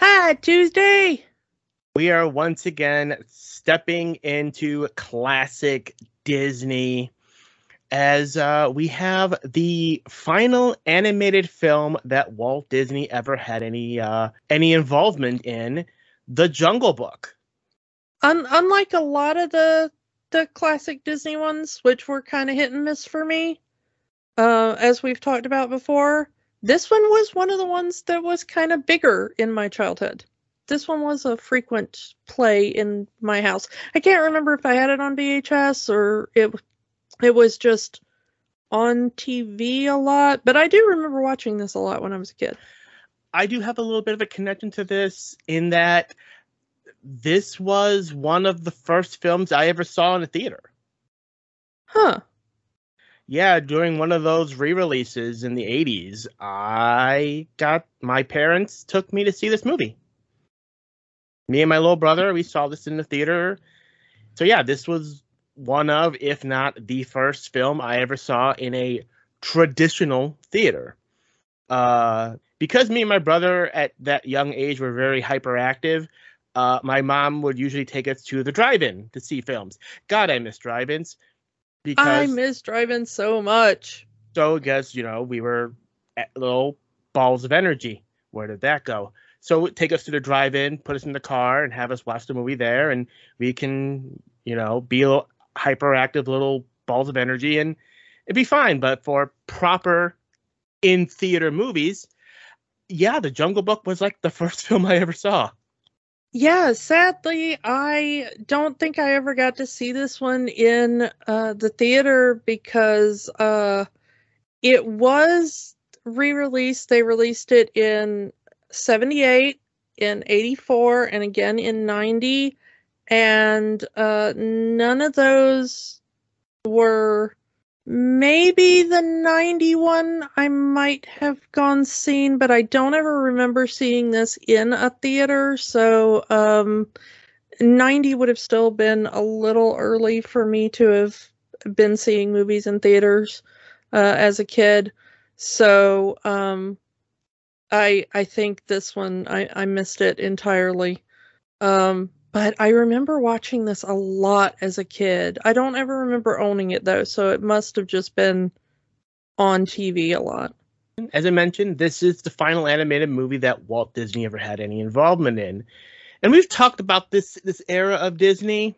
Hi, Tuesday. We are once again stepping into classic Disney as uh, we have the final animated film that Walt Disney ever had any uh, any involvement in, The Jungle Book. Un- unlike a lot of the the classic Disney ones, which were kind of hit and miss for me, uh, as we've talked about before, this one was one of the ones that was kind of bigger in my childhood. This one was a frequent play in my house. I can't remember if I had it on VHS or it it was just on TV a lot, but I do remember watching this a lot when I was a kid. I do have a little bit of a connection to this in that this was one of the first films I ever saw in a theater. Huh. Yeah, during one of those re-releases in the 80s, I got my parents took me to see this movie. Me and my little brother, we saw this in the theater. So yeah, this was one of, if not the first film I ever saw in a traditional theater. Uh, because me and my brother at that young age were very hyperactive, uh, my mom would usually take us to the drive-in to see films. God, I miss drive-ins. Because I miss drive-in so much. So I guess you know we were little balls of energy. Where did that go? So take us to the drive-in, put us in the car, and have us watch the movie there, and we can, you know, be a little hyperactive little balls of energy and it'd be fine. But for proper in theater movies, yeah, The Jungle Book was like the first film I ever saw. Yeah, sadly, I don't think I ever got to see this one in uh, the theater because uh, it was re released. They released it in 78, in 84, and again in 90 and uh, none of those were maybe the 91 I might have gone seen, but I don't ever remember seeing this in a theater. So um, 90 would have still been a little early for me to have been seeing movies in theaters uh, as a kid. So um, I I think this one I, I missed it entirely. Um, but I remember watching this a lot as a kid. I don't ever remember owning it though, so it must have just been on TV a lot. As I mentioned, this is the final animated movie that Walt Disney ever had any involvement in. And we've talked about this this era of Disney.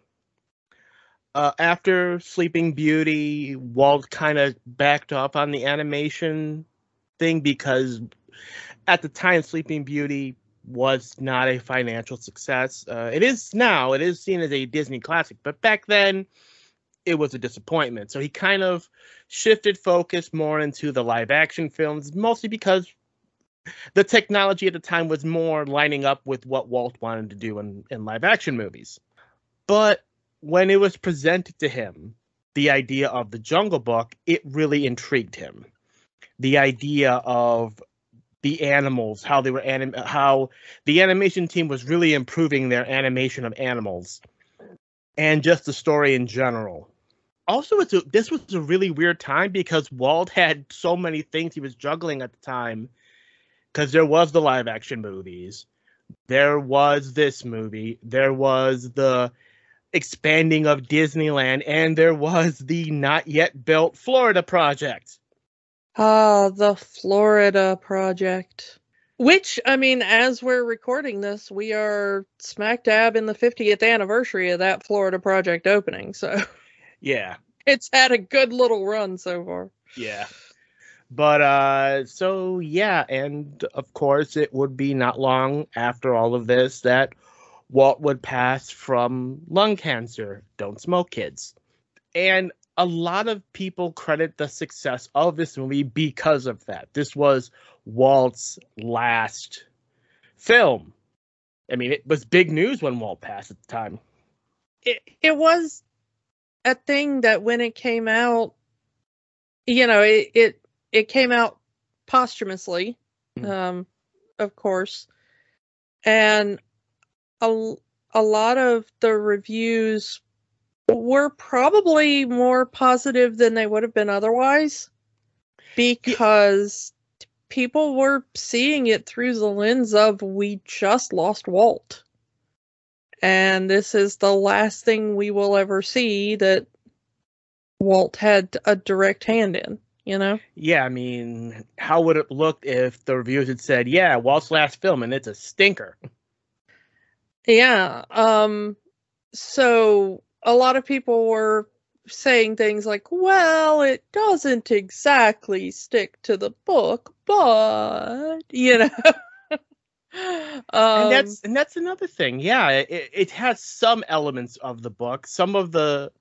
Uh, after Sleeping Beauty, Walt kind of backed off on the animation thing because at the time Sleeping Beauty was not a financial success. Uh, it is now. It is seen as a Disney classic, but back then, it was a disappointment. So he kind of shifted focus more into the live action films, mostly because the technology at the time was more lining up with what Walt wanted to do in, in live action movies. But when it was presented to him, the idea of the Jungle Book, it really intrigued him. The idea of the animals, how they were anim- how the animation team was really improving their animation of animals, and just the story in general. Also, it's a, this was a really weird time because Walt had so many things he was juggling at the time. Because there was the live action movies, there was this movie, there was the expanding of Disneyland, and there was the not yet built Florida project. Ah, the Florida project. Which, I mean, as we're recording this, we are smack dab in the 50th anniversary of that Florida project opening. So, yeah. It's had a good little run so far. Yeah. But, uh, so yeah. And of course, it would be not long after all of this that Walt would pass from lung cancer. Don't smoke, kids. And a lot of people credit the success of this movie because of that. This was Walt's last film. I mean, it was big news when Walt passed at the time. It it was a thing that when it came out, you know, it it, it came out posthumously, Mhm. um, of course, and a a lot of the reviews were probably more positive than they would have been otherwise because people were seeing it through the lens of we just lost Walt. And this is the last thing we will ever see that Walt had a direct hand in, you know? Yeah, I mean, how would it look if the reviews had said, "Yeah, Walt's last film, and it's a stinker"? Yeah. Um so a lot of people were saying things like, well, it doesn't exactly stick to the book, but you know. um, and that's and that's another thing. Yeah, it, it has some elements of the book, some of the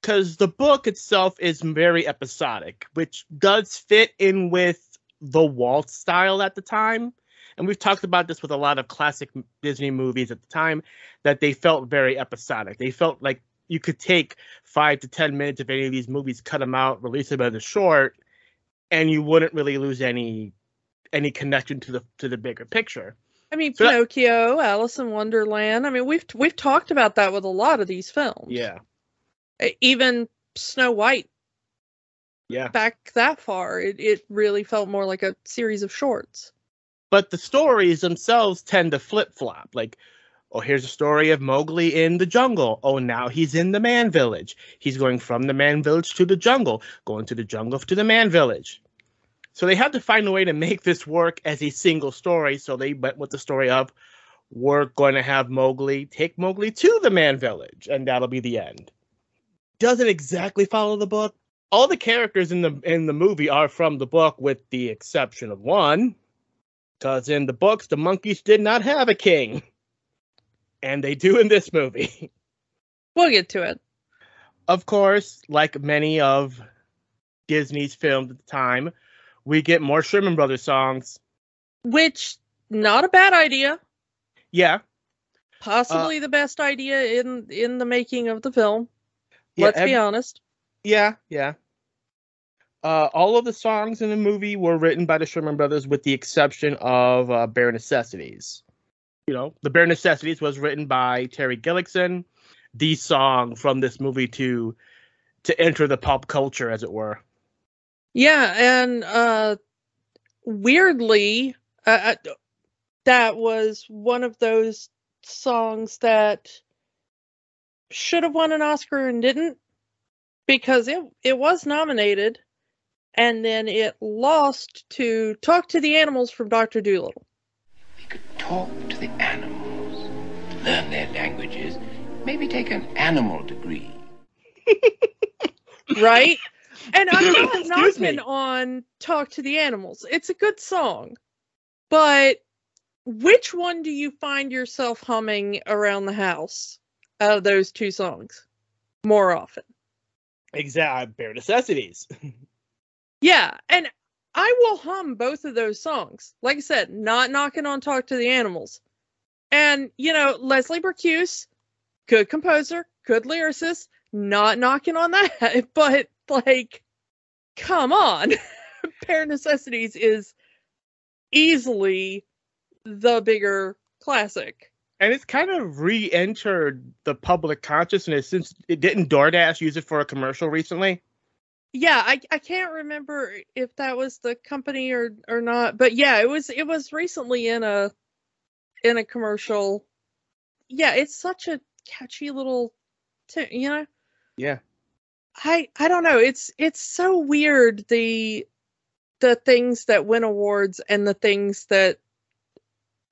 because the book itself is very episodic, which does fit in with the Walt style at the time. And we've talked about this with a lot of classic Disney movies at the time that they felt very episodic. They felt like you could take five to ten minutes of any of these movies, cut them out, release them as a short, and you wouldn't really lose any any connection to the to the bigger picture. I mean, so that- Pinocchio, Alice in Wonderland. I mean, we've we've talked about that with a lot of these films. Yeah, Even Snow White, yeah. back that far, it it really felt more like a series of shorts. But the stories themselves tend to flip flop. Like, oh, here's a story of Mowgli in the jungle. Oh, now he's in the man village. He's going from the man village to the jungle, going to the jungle to the man village. So they had to find a way to make this work as a single story. So they went with the story of we're going to have Mowgli take Mowgli to the man village, and that'll be the end. Doesn't exactly follow the book. All the characters in the in the movie are from the book, with the exception of one. Because in the books, the monkeys did not have a king. And they do in this movie. We'll get to it. Of course, like many of Disney's films at the time, we get more Sherman Brothers songs. Which not a bad idea. Yeah. Possibly uh, the best idea in in the making of the film. yeah Let's be honest. Yeah, yeah. Uh, all of the songs in the movie were written by the Sherman Brothers, with the exception of uh, Bare Necessities. You know, the Bare Necessities was written by Terry Gilkyson, the song from this movie to to enter the pop culture, as it were. Yeah, and uh weirdly, uh, uh, that was one of those songs that should have won an Oscar and didn't because it it was nominated and then it lost to Talk to the Animals from Dr. Dolittle. We could talk to the animals, learn their languages, maybe take an animal degree. right? And I'm not Excuse me. knocking on Talk to the Animals. It's a good song. But which one do you find yourself humming around the house out of those two songs more often? Exact uh, Bare Necessities. Yeah, and I will hum both of those songs. Like I said, not knocking on Talk to the Animals. And, you know, Leslie Bricusse, good composer, good lyricist, not knocking on that, but like, come on. Bare Necessities is easily the bigger classic. and it's kind of re-entered the public consciousness since it didn't DoorDash use it for a commercial recently. Yeah, I I can't remember if that was the company or or not, but yeah, it was it was recently in a in a commercial. Yeah, it's such a catchy little t- you know. Yeah. I I don't know. It's it's so weird the the things that win awards and the things that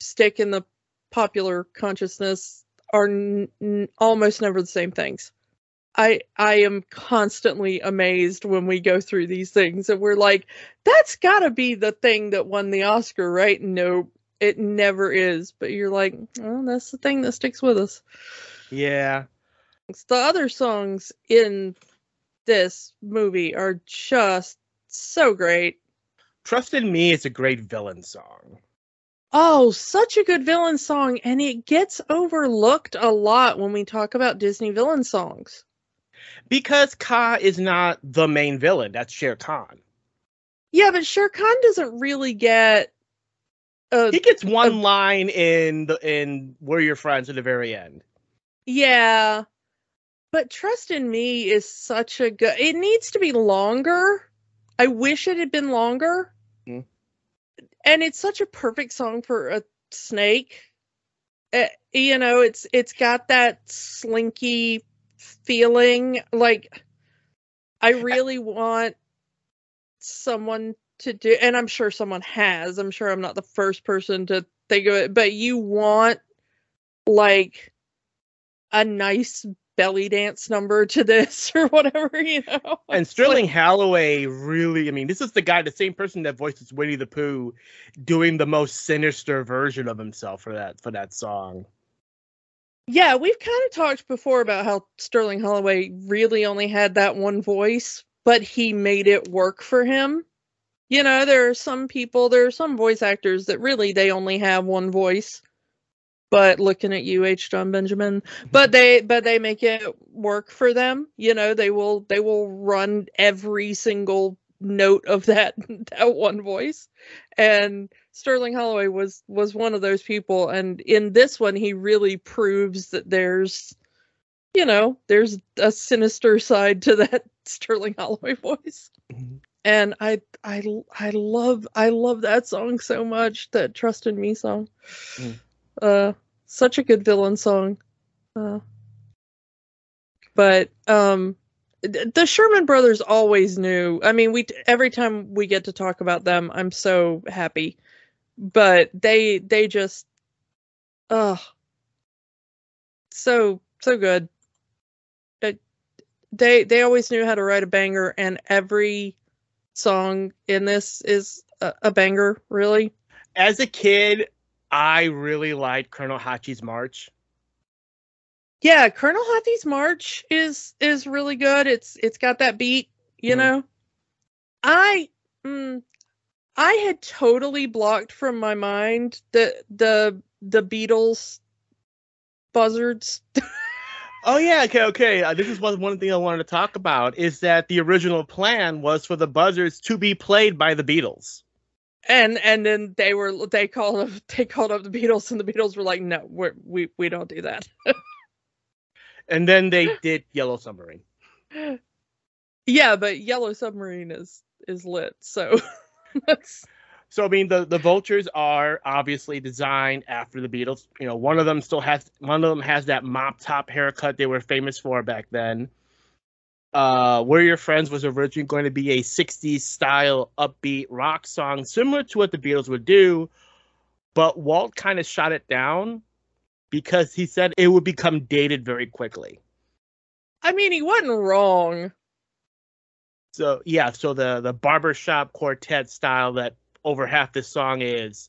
stick in the popular consciousness are n- n- almost never the same things. I I am constantly amazed when we go through these things and we're like, that's got to be the thing that won the Oscar, right? Nope, it never is. But you're like, well, that's the thing that sticks with us. Yeah. The other songs in this movie are just so great. Trust in Me is a great villain song. Oh, such a good villain song, and it gets overlooked a lot when we talk about Disney villain songs. Because Kaa is not the main villain. That's Shere Khan. Yeah, but Shere Khan doesn't really get. A, He gets one line in the in We're Your Friends at the very end. yeah, but Trust in Me is such a good. It needs to be longer. I wish it had been longer. Hmm. And it's such a perfect song for a snake. Uh, you know, it's it's got that slinky feeling. Like, I really want someone to do, and I'm sure someone has. I'm sure I'm not the first person to think of it, but you want like a nice belly dance number to this or whatever, you know. And Sterling Holloway really, I mean, this is the guy, the same person that voices Winnie the Pooh, doing the most sinister version of himself for that for that song. Yeah, we've kind of talked before about how Sterling Holloway really only had that one voice, but he made it work for him. You know, there are some people, there are some voice actors that really they only have one voice. But looking at you, H. Jon Benjamin, but they but they make it work for them. You know, they will they will run every single note of that that one voice. And Sterling Holloway was was one of those people and in this one he really proves that there's you know, there's a sinister side to that Sterling Holloway voice. And I I I love I love that song so much, that Trust in Me song. Mm. Uh such a good villain song. Uh but um the Sherman brothers always knew. I mean, we every time we get to talk about them, I'm so happy. But they they just oh so so good. It, they they always knew how to write a banger and every song in this is a, a banger, really. As a kid, I really liked Colonel Hathi's March. Yeah, Colonel Hathi's March is is really good. It's it's got that beat, you Mhm. know. I mm, I had totally blocked from my mind the the the Beatles buzzards. Oh yeah, okay, okay. Uh, this is one one thing I wanted to talk about is that the original plan was for the buzzards to be played by the Beatles. and and then they were they called up they called up the Beatles and the Beatles were like, no, we're, we we don't do that. And then they did Yellow Submarine. yeah, but Yellow Submarine is is lit, so that's So I mean the the vultures are obviously designed after the Beatles. You know, one of them still has one of them has that mop top haircut they were famous for back then. Uh Where Your Friends was originally going to be a 60s style upbeat rock song similar to what the Beatles would do, but Walt kind of shot it down because he said it would become dated very quickly. I mean he wasn't wrong. So yeah, so the the barbershop quartet style that over half this song is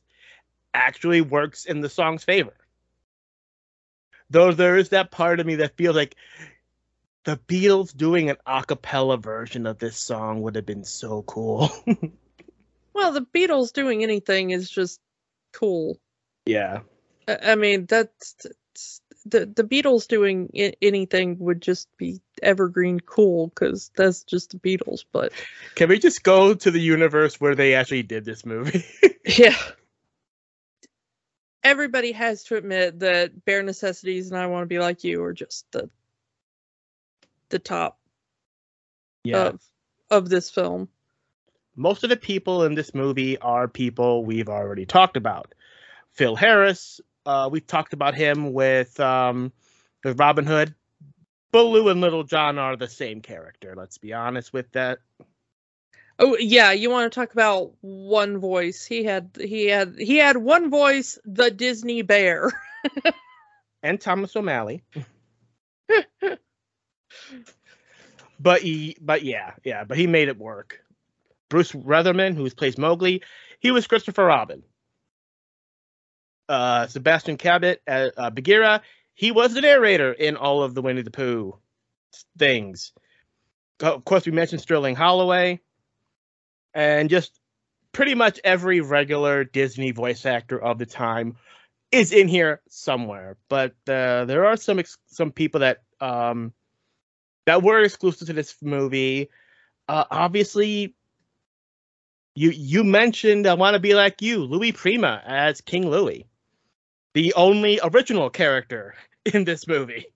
actually works in the song's favor. Though there is that part of me that feels like the Beatles doing an a cappella version of this song would have been so cool. Well, the Beatles doing anything is just cool. yeah. I mean, that's, that's the the Beatles doing I- anything would just be evergreen cool because that's just the Beatles. But Can we just go to the universe where they actually did this movie? yeah, everybody has to admit that Bare Necessities and I Want to Be Like You are just the the top yeah. of of this film. most of the people in this movie are people we've already talked about. Phil Harris, uh, we talked about him with um, with Robin Hood. Baloo and Little John are the same character. Let's be honest with that. Oh yeah, you want to talk about one voice? He had he had he had one voice, the Disney Bear. And Thomas O'Malley. but he, but yeah, yeah, but he made it work. Bruce Reitherman, who plays Mowgli, he was Christopher Robin. Uh, Sebastian Cabot, uh, uh, Bagheera, he was the narrator in all of the Winnie the Pooh things. Of course, we mentioned Sterling Holloway, and just pretty much every regular Disney voice actor of the time is in here somewhere. But uh, there are some ex- some people that um, that were exclusive to this movie. Uh, obviously, you you mentioned I want to be like you, Louis Prima as King Louis, the only original character in this movie.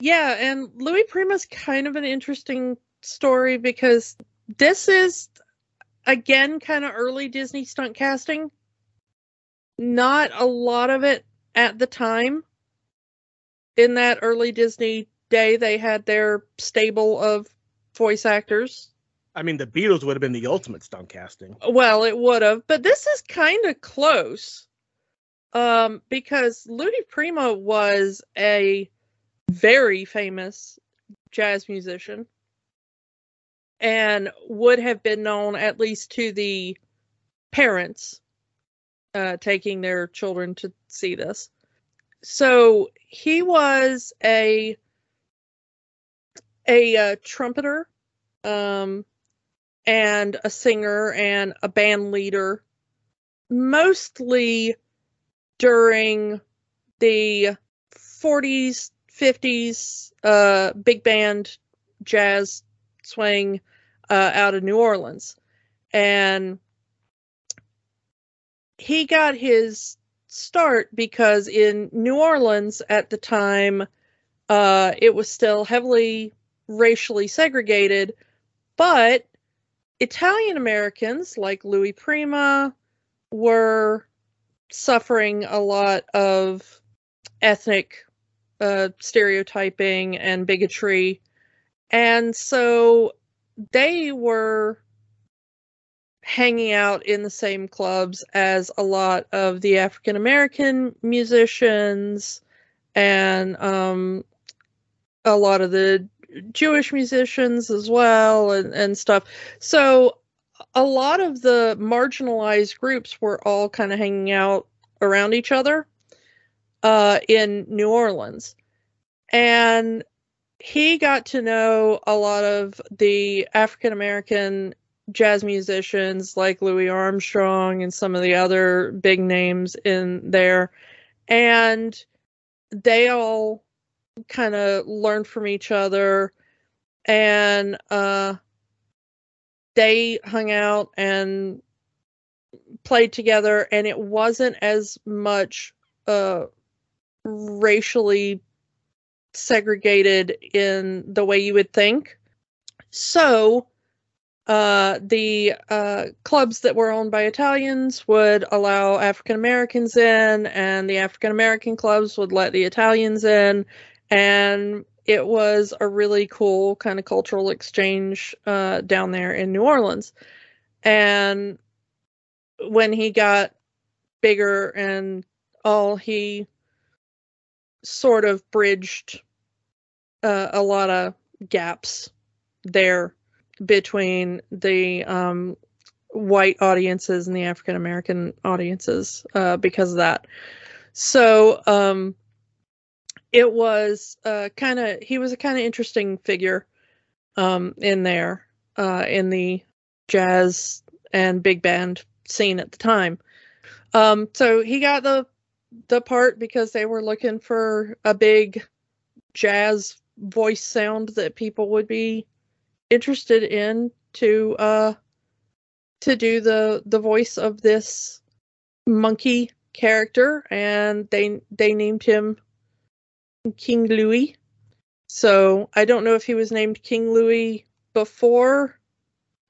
Yeah, and Louis Prima's kind of an interesting story because this is again kind of early Disney stunt casting. Not a lot of it at the time. In that early Disney day, they had their stable of voice actors. I mean, the Beatles would have been the ultimate stunt casting. Well, it would have, but this is kind of close. Um, because Louis Prima was a very famous jazz musician and would have been known at least to the parents uh, taking their children to see this. So he was a a uh, trumpeter um, and a singer and a band leader, mostly during the 40s, 50s uh, big band jazz swing uh, out of New Orleans. And he got his start because in New Orleans at the time, uh, it was still heavily racially segregated, but Italian Americans like Louis Prima were suffering a lot of ethnic uh, stereotyping and bigotry. And so they were hanging out in the same clubs as a lot of the African American musicians and um, a lot of the Jewish musicians as well and, and stuff. So a lot of the marginalized groups were all kind of hanging out around each other uh, in New Orleans. And he got to know a lot of the African American jazz musicians like Louis Armstrong and some of the other big names in there. And they all kind of learned from each other and uh, they hung out and played together and it wasn't as much uh, racially segregated in the way you would think. So uh, the uh, clubs that were owned by Italians would allow African Americans in, and the African American clubs would let the Italians in, and it was a really cool kind of cultural exchange uh, down there in New Orleans. And when he got bigger and all, he sort of bridged uh, a lot of gaps there between the um, white audiences and the African American audiences uh, because of that. So um, it was uh, kind of he was a kind of interesting figure um, in there uh, in the jazz and big band scene at the time. Um, so he got the the part because they were looking for a big jazz voice sound that people would be interested in to uh to do the the voice of this monkey character and they they named him King Louis. So I don't know if he was named King Louis before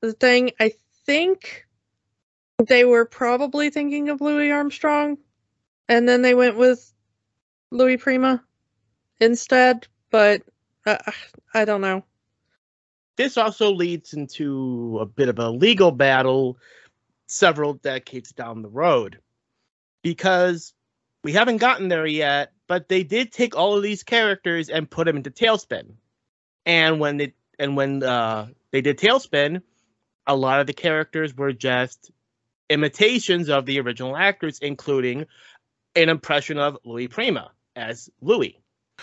the thing. I think they were probably thinking of Louis Armstrong and then they went with Louis Prima instead, but uh, I don't know this also leads into a bit of a legal battle several decades down the road because we haven't gotten there yet but they did take all of these characters and put them into TaleSpin. and when they and when uh, they did TaleSpin, a lot of the characters were just imitations of the original actors including an impression of louis prima as louis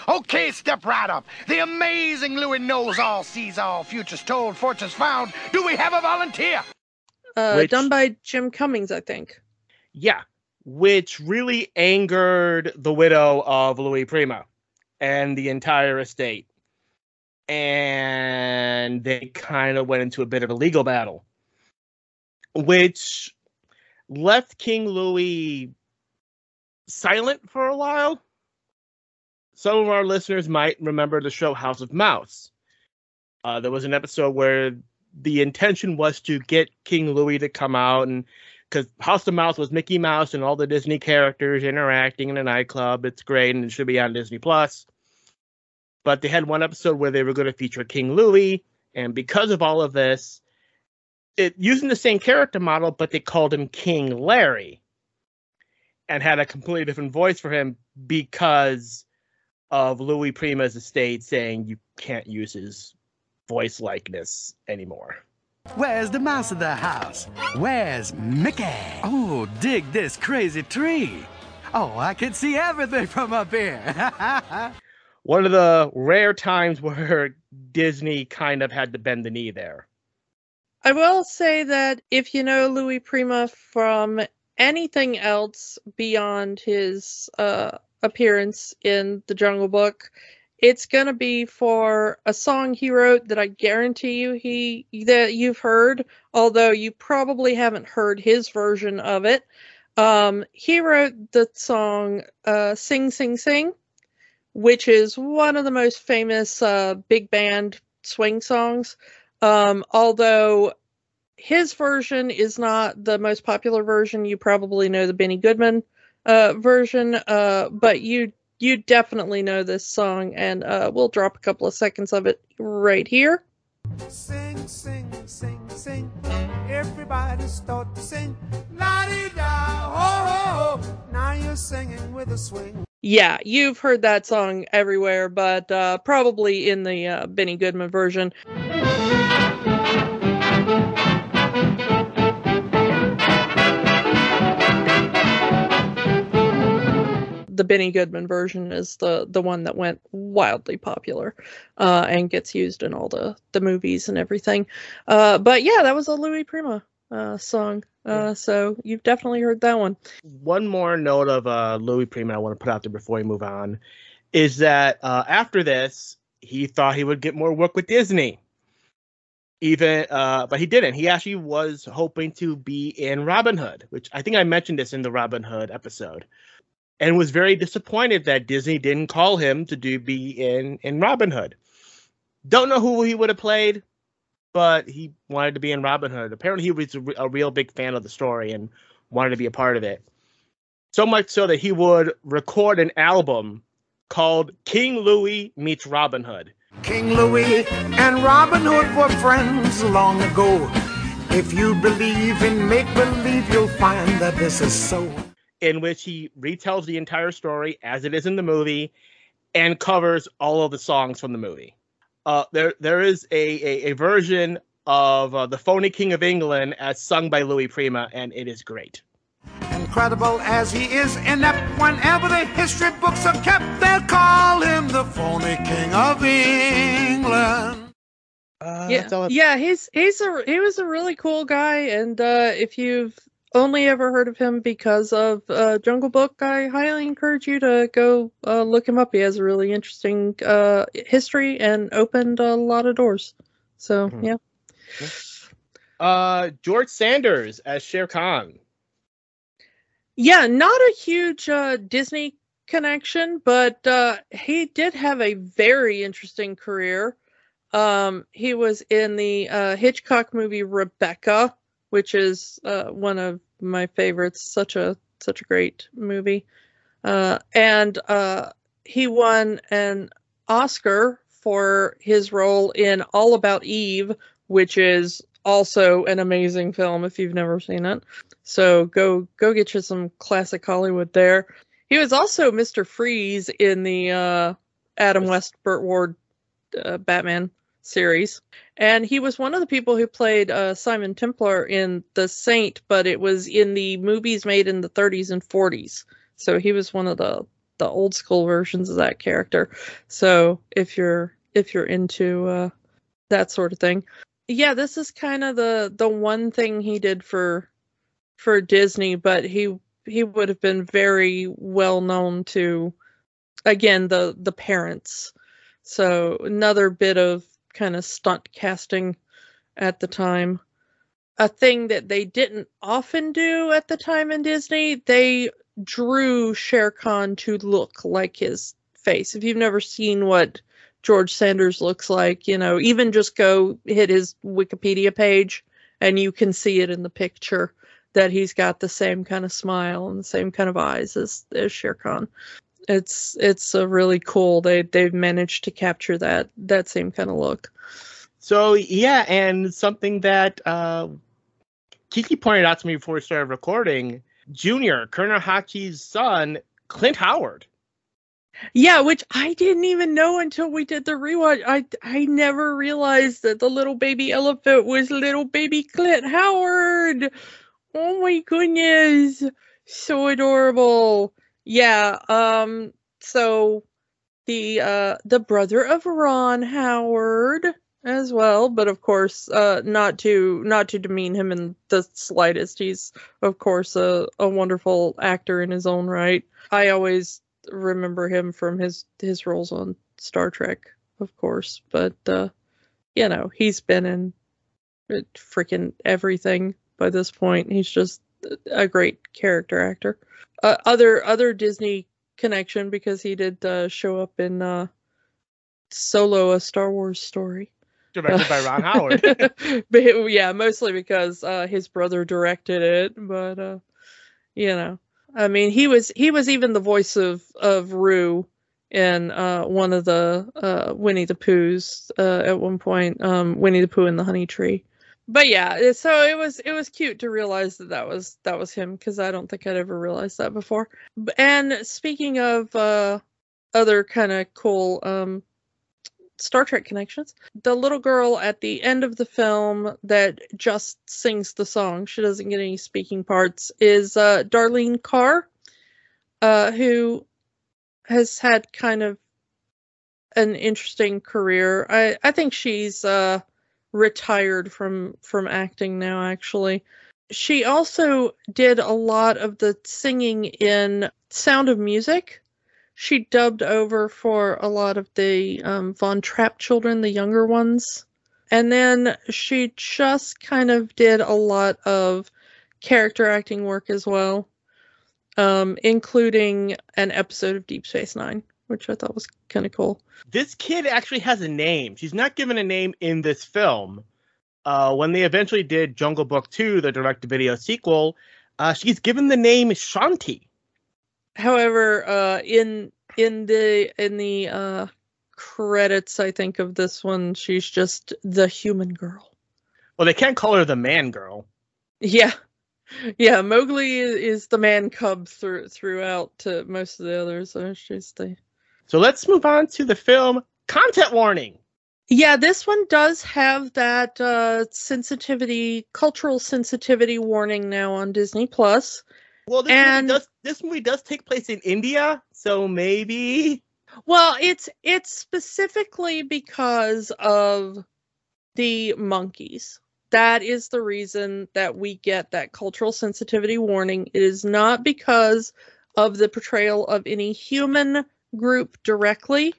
Okay, step right up. The amazing Louis knows all, sees all, futures told, fortunes found. Do we have a volunteer? Uh, Which- done by Jim Cummings, I think. Yeah, which really angered the widow of Louis Prima and the entire estate. And they kind of went into a bit of a legal battle, which left King Louis silent for a while. Some of our listeners might remember the show House of Mouse. Uh, there was an episode where the intention was to get King Louis to come out and because House of Mouse was Mickey Mouse and all the Disney characters interacting in a nightclub. It's great and it should be on Disney Plus. But they had one episode where they were going to feature King Louis, and because of all of this, it using the same character model, but they called him King Larry, and had a completely different voice for him because of Louis Prima's estate saying you can't use his voice likeness anymore. Where's the mouse of the house? Where's Mickey? Oh, dig this crazy tree. Oh, I can see everything from up here. one of the rare times where Disney kind of had to bend the knee there. I will say that if you know Louis Prima from anything else beyond his uh, appearance in The Jungle Book, it's gonna be for a song he wrote that I guarantee you he that you've heard, although you probably haven't heard his version of it. Um, he wrote the song uh, "Sing Sing Sing," which is one of the most famous uh, big band swing songs. Um, although his version is not the most popular version, you probably know the Benny Goodman uh, version, uh, but you you definitely know this song, and uh, we'll drop a couple of seconds of it right here. Sing, sing, sing, sing. Everybody start to sing. La di da, ho ho ho. Now you're singing with a swing. Yeah, you've heard that song everywhere, but uh, probably in the uh, Benny Goodman version. The Benny Goodman version is the the one that went wildly popular uh, and gets used in all the the movies and everything. Uh, but yeah, that was a Louis Prima uh, song. Uh, so you've definitely heard that one. One more note of uh, Louis Prima I want to put out there before we move on is that uh, after this, he thought he would get more work with Disney. Even, uh, but he didn't. He actually was hoping to be in Robin Hood, which I think I mentioned this in the Robin Hood episode, and was very disappointed that Disney didn't call him to do be in in Robin Hood. Don't know who he would have played, but he wanted to be in Robin Hood. Apparently, he was a, re- a real big fan of the story and wanted to be a part of it. So much so that he would record an album called King Louis Meets Robin Hood. King Louis and Robin Hood were friends long ago. If you believe in make believe, you'll find that this is so. In which he retells the entire story as it is in the movie and covers all of the songs from the movie. Uh, there, there is a, a, a version of uh, the Phony King of England as sung by Louis Prima, and it is great. Incredible as he is inept, whenever the history books are kept, they'll call him the phony king of England. Uh, yeah, that's all I- yeah, he's he's a he was a really cool guy, and uh, if you've only ever heard of him because of uh, Jungle Book, I highly encourage you to go uh, look him up. He has a really interesting uh, history and opened a lot of doors. So Mhm. yeah, Uh, George Sanders as Shere Khan. yeah, not a huge uh, Disney connection, but uh, he did have a very interesting career. Um, he was in the uh, Hitchcock movie Rebecca, which is uh, one of my favorites. Such a such a great movie, uh, and uh, he won an Oscar for his role in All About Eve, which is also an amazing film if you've never seen it. So go go get you some classic Hollywood there. He was also Mr. Freeze in the uh, Adam West Burt Ward uh, Batman series. And he was one of the people who played uh, Simon Templar in The Saint, but it was in the movies made in the 30s and 40s. So he was one of the the old school versions of that character. So if you're if you're into uh, that sort of thing, Yeah, this is kind of the the one thing he did for for Disney, but he he would have been very well known to again the the parents. So another bit of kind of stunt casting at the time. A thing that they didn't often do at the time in Disney, they drew Shere Khan to look like his face. If you've never seen what George Sanders looks like, you know, even just go hit his Wikipedia page and you can see it in the picture that he's got the same kind of smile and the same kind of eyes as, as Shere Khan. It's it's a really cool. They they've managed to capture that that same kind of look. So yeah, and something that uh, Kiki pointed out to me before we started recording, Junior, Colonel Hathi's son, Clint Howard. Yeah, which I didn't even know until we did the rewatch. I I never realized that the little baby elephant was little baby Clint Howard. Oh my goodness. So adorable. Yeah, um so the uh the brother of Ron Howard as well, but of course, uh not to not to demean him in the slightest. He's of course a, a wonderful actor in his own right. I always remember him from his his roles on Star Trek, of course, but uh you know, he's been in freaking everything by this point. He's just a great character actor. Uh, other other Disney connection because he did uh, show up in uh, Solo: A Star Wars Story, directed by Ron Howard. but, yeah, mostly because uh, his brother directed it. But uh, you know, I mean, he was he was even the voice of of Roo in uh, one of the uh, Winnie the Poohs uh, at one point, um, Winnie the Pooh and the Honey Tree but yeah, so it was it was cute to realize that that was that was him because I don't think I'd ever realized that before. And speaking of uh, other kind of cool um, Star Trek connections, the little girl at the end of the film that just sings the song, she doesn't get any speaking parts, is uh, Darlene Carr, uh, who has had kind of an interesting career. I I think she's uh retired from from acting now actually. She also did a lot of the singing in Sound of Music. She dubbed over for a lot of the um, Von Trapp children, the younger ones. And then she just kind of did a lot of character acting work as well, um, including an episode of Deep Space Nine which I thought was kind of cool. This kid actually has a name. She's not given a name in this film. Uh, when they eventually did Jungle Book 2, the direct video sequel, uh, she's given the name Shanti. However, uh, in in the in the uh, credits, I think of this one, she's just the human girl. Well, they can't call her the man girl. Yeah, yeah. Mowgli is, the man cub through throughout to most of the others. So she's the so let's move on to the film content warning. Yeah, this one does have that uh, sensitivity, cultural sensitivity warning now on Disney Plus. Well, this, and, movie does, this movie does take place in India, so maybe. Well, it's it's specifically because of the monkeys. That is the reason that we get that cultural sensitivity warning. It is not because of the portrayal of any human group directly.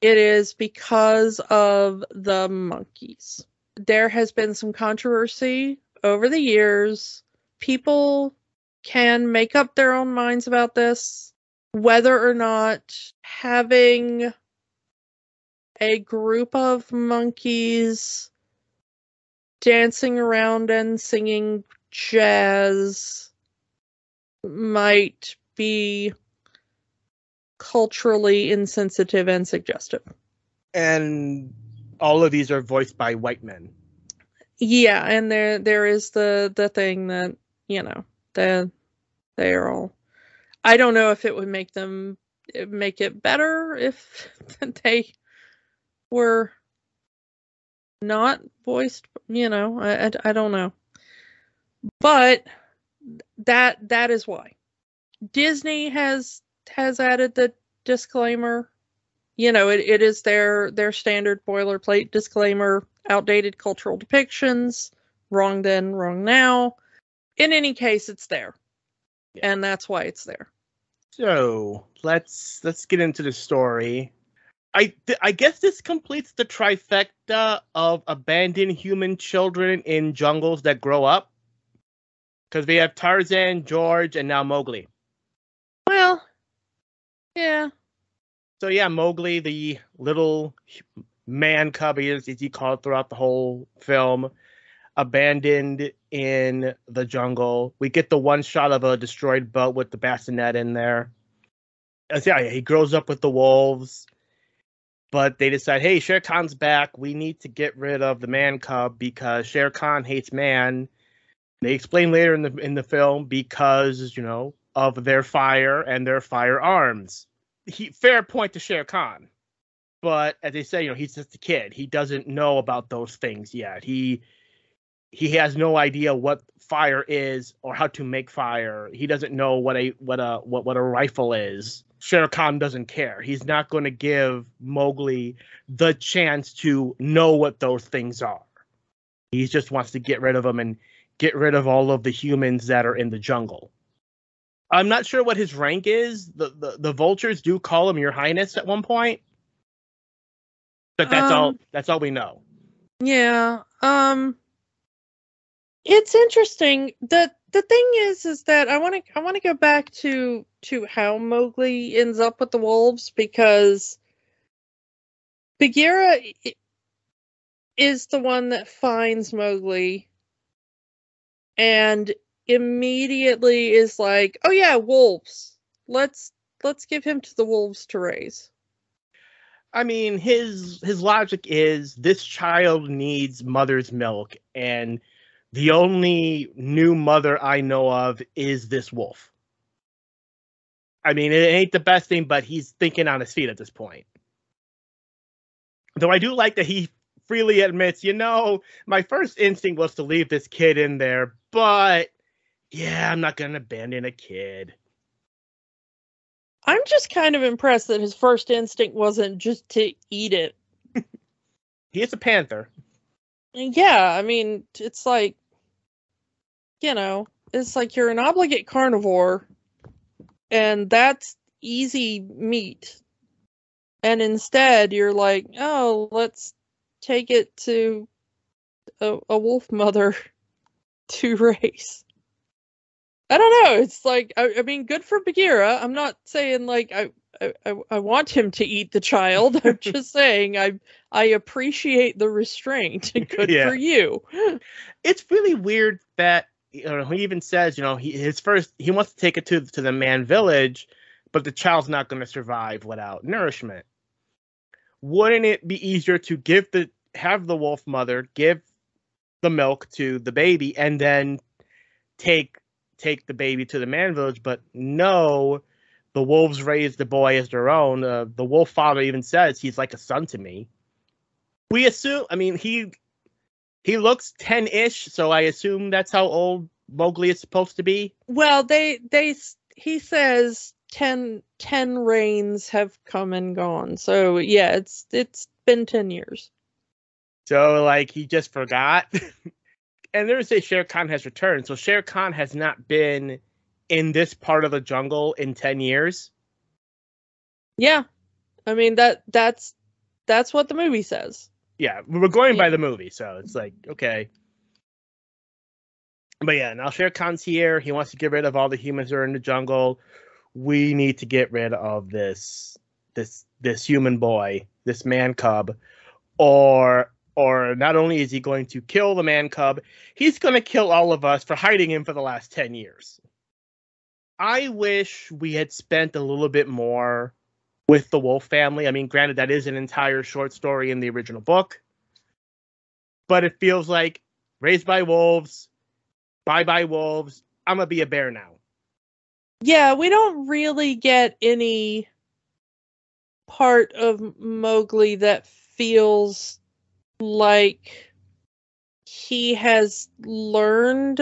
It is because of the monkeys. There has been some controversy over the years. People can make up their own minds about this, whether or not having a group of monkeys dancing around and singing jazz might be culturally insensitive and suggestive. And all of these are voiced by white men. Yeah, and there there is the the thing that you know that they are all. I don't know if it would make them make it better if they were not voiced. You know, I, I, I don't know, but that that is why Disney has has added the disclaimer. You know, it, it is their their standard boilerplate disclaimer outdated cultural depictions. Wrong then, wrong now. In any case, it's there. And that's why it's there. So let's let's get into the story. I th- I guess this completes the trifecta of abandoned human children in jungles that grow up. Because we have Tarzan, George, and now Mowgli. Yeah. So yeah, Mowgli, the little man cub, as he called throughout the whole film, abandoned in the jungle. We get the one shot of a destroyed boat with the bassinet in there. So, yeah, he grows up with the wolves, but they decide, hey, Shere Khan's back. We need to get rid of the man cub because Shere Khan hates man. They explain later in the in the film because you know of their fire and their firearms. He fair point to Shere Khan, but as they say, you know, he's just a kid. He doesn't know about those things yet. He he has no idea what fire is or how to make fire. He doesn't know what a what a what, what a rifle is. Shere Khan doesn't care. He's not going to give Mowgli the chance to know what those things are. He just wants to get rid of them and get rid of all of the humans that are in the jungle. I'm not sure what his rank is. The the, the vultures do call him Your Highness at one point. But that's all Um, that's all we know. Yeah. Um it's interesting. The the thing is is that I want to I want to go back to to how Mowgli ends up with the wolves because Bagheera is the one that finds Mowgli and immediately is like, "Oh yeah, wolves. Let's let's give him to the wolves to raise." I mean, his his logic is this child needs mother's milk, and the only new mother I know of is this wolf. I mean, it ain't the best thing, but he's thinking on his feet at this point. Though I do like that he freely admits, you know, my first instinct was to leave this kid in there, but yeah, I'm not gonna abandon a kid. I'm just kind of impressed that his first instinct wasn't just to eat it. He is a panther. Yeah, I mean, it's like, you know, it's like you're an obligate carnivore, and that's easy meat. And instead, you're like, oh, let's take it to a, a wolf mother to raise. I don't know. It's like, I, I mean, good for Bagheera. I'm not saying like I, I, I- want him to eat the child. I'm just saying I, I appreciate the restraint. Good Yeah. for you. it's really weird that you know he even says you know he his first he wants to take it to to the man village but the child's not going to survive without nourishment wouldn't it be easier to give the have the wolf mother give the milk to the baby and then take take the baby to the man village but no the wolves raise the boy as their own uh, the wolf father even says he's like a son to me we assume i mean he he looks 10-ish, so I assume that's how old Mowgli is supposed to be. Well, they they he says 10, 10 rains have come and gone. So yeah, it's it's been ten years. So like he just forgot. and there's a Shere Khan has returned. So Shere Khan has not been in this part of the jungle in 10 years. Yeah, I mean that that's that's what the movie says. Yeah, we're going by the movie, so it's like, okay. But yeah, now Shere Khan's here. He wants to get rid of all the humans that are in the jungle. We need to get rid of this this this human boy, this man cub, or or not only is he going to kill the man cub, he's going to kill all of us for hiding him for the last 10 years. I wish we had spent a little bit more with the wolf family. I mean, granted, that is an entire short story in the original book, but it feels like raised by wolves, bye bye wolves. I'm gonna be a bear now. Yeah, we don't really get any part of Mowgli that feels like he has learned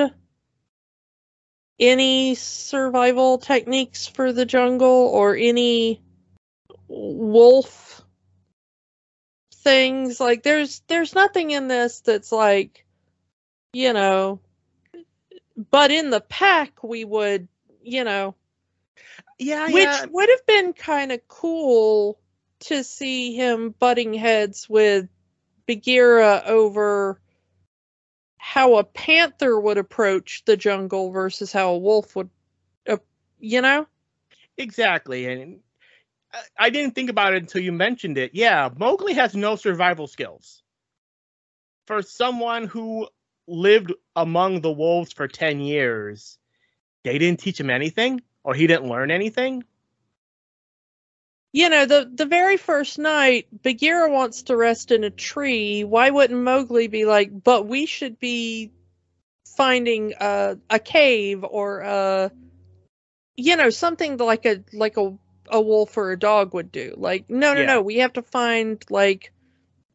any survival techniques for the jungle or any wolf things like there's there's nothing in this that's like you know but in the pack we would you know Yeah, which yeah. would have been kind of cool to see him butting heads with Bagheera over how a panther would approach the jungle versus how a wolf would uh, you know Exactly, and I- I didn't think about it until you mentioned it. Yeah, Mowgli has no survival skills. For someone who lived among the wolves for 10 years, they didn't teach him anything or he didn't learn anything. You know the the very first night Bagheera wants to rest in a tree. Why wouldn't Mowgli be like but we should be finding a a cave or a you know something like a like a a wolf or a dog would do? Like no no Yeah. no. We have to find like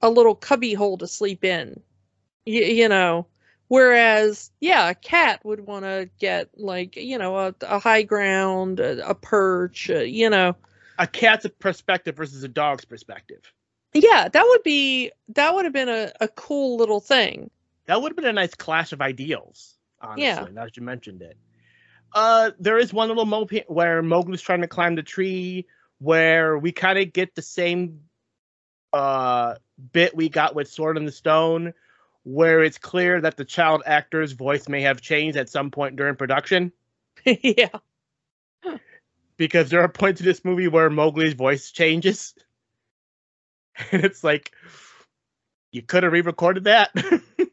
a little cubby hole to sleep in y- you know. Whereas yeah a cat would want to get like you know a, a high ground a, a perch uh, you know A cat's perspective versus a dog's perspective. Yeah, that would be that would have been a, a cool little thing. That would have been a nice clash of ideals, honestly, Yeah. now that you mentioned it. Uh, there is one little moment where Mowgli's trying to climb the tree, where we kind of get the same uh, bit we got with Sword in the Stone, where it's clear that the child actor's voice may have changed at some point during production. yeah. Because there are points in this movie where Mowgli's voice changes. And it's like, you could have re recorded that.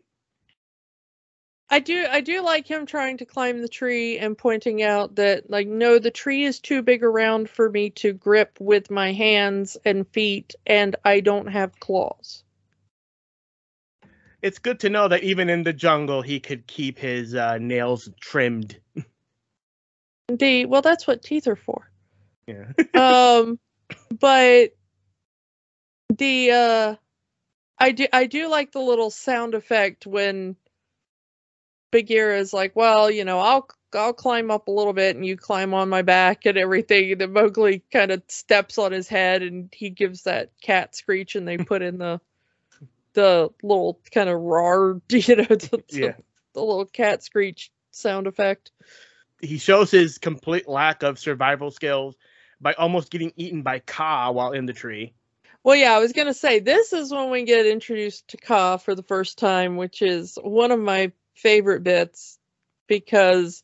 I do I do like him trying to climb the tree and pointing out that like no the tree is too big around for me to grip with my hands and feet and I don't have claws. it's good to know that even in the jungle, he could keep his uh, nails trimmed. The well that's what teeth are for. Yeah. um but the uh I do I do like the little sound effect when Bagheera is like, well, you know, I'll I'll climb up a little bit and you climb on my back and everything. And then Mowgli kind of steps on his head and he gives that cat screech and they put in the the little kind of roar, you know, the, the- the little cat screech sound effect. He shows his complete lack of survival skills by almost getting eaten by Kaa while in the tree. Well, yeah, I was gonna say this is when we get introduced to Kaa for the first time, which is one of my favorite bits because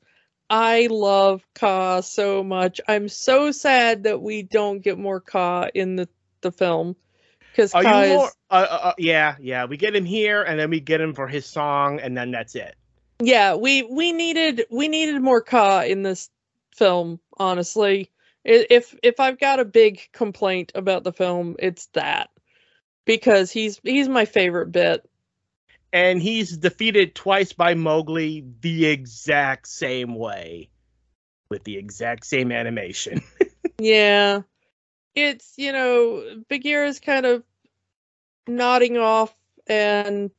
I love Kaa so much. I'm so sad that we don't get more Kaa in the the film because Kaa you is more? Uh, uh, uh, yeah, yeah. We get him here, and then we get him for his song, and then that's it. Yeah we we needed we needed more Kaa in this film. Honestly, if if I've got a big complaint about the film, it's that because he's he's my favorite bit. And he's defeated twice by Mowgli the exact same way, with the exact same animation. Yeah. It's, you know, Bagheera's kind of nodding off and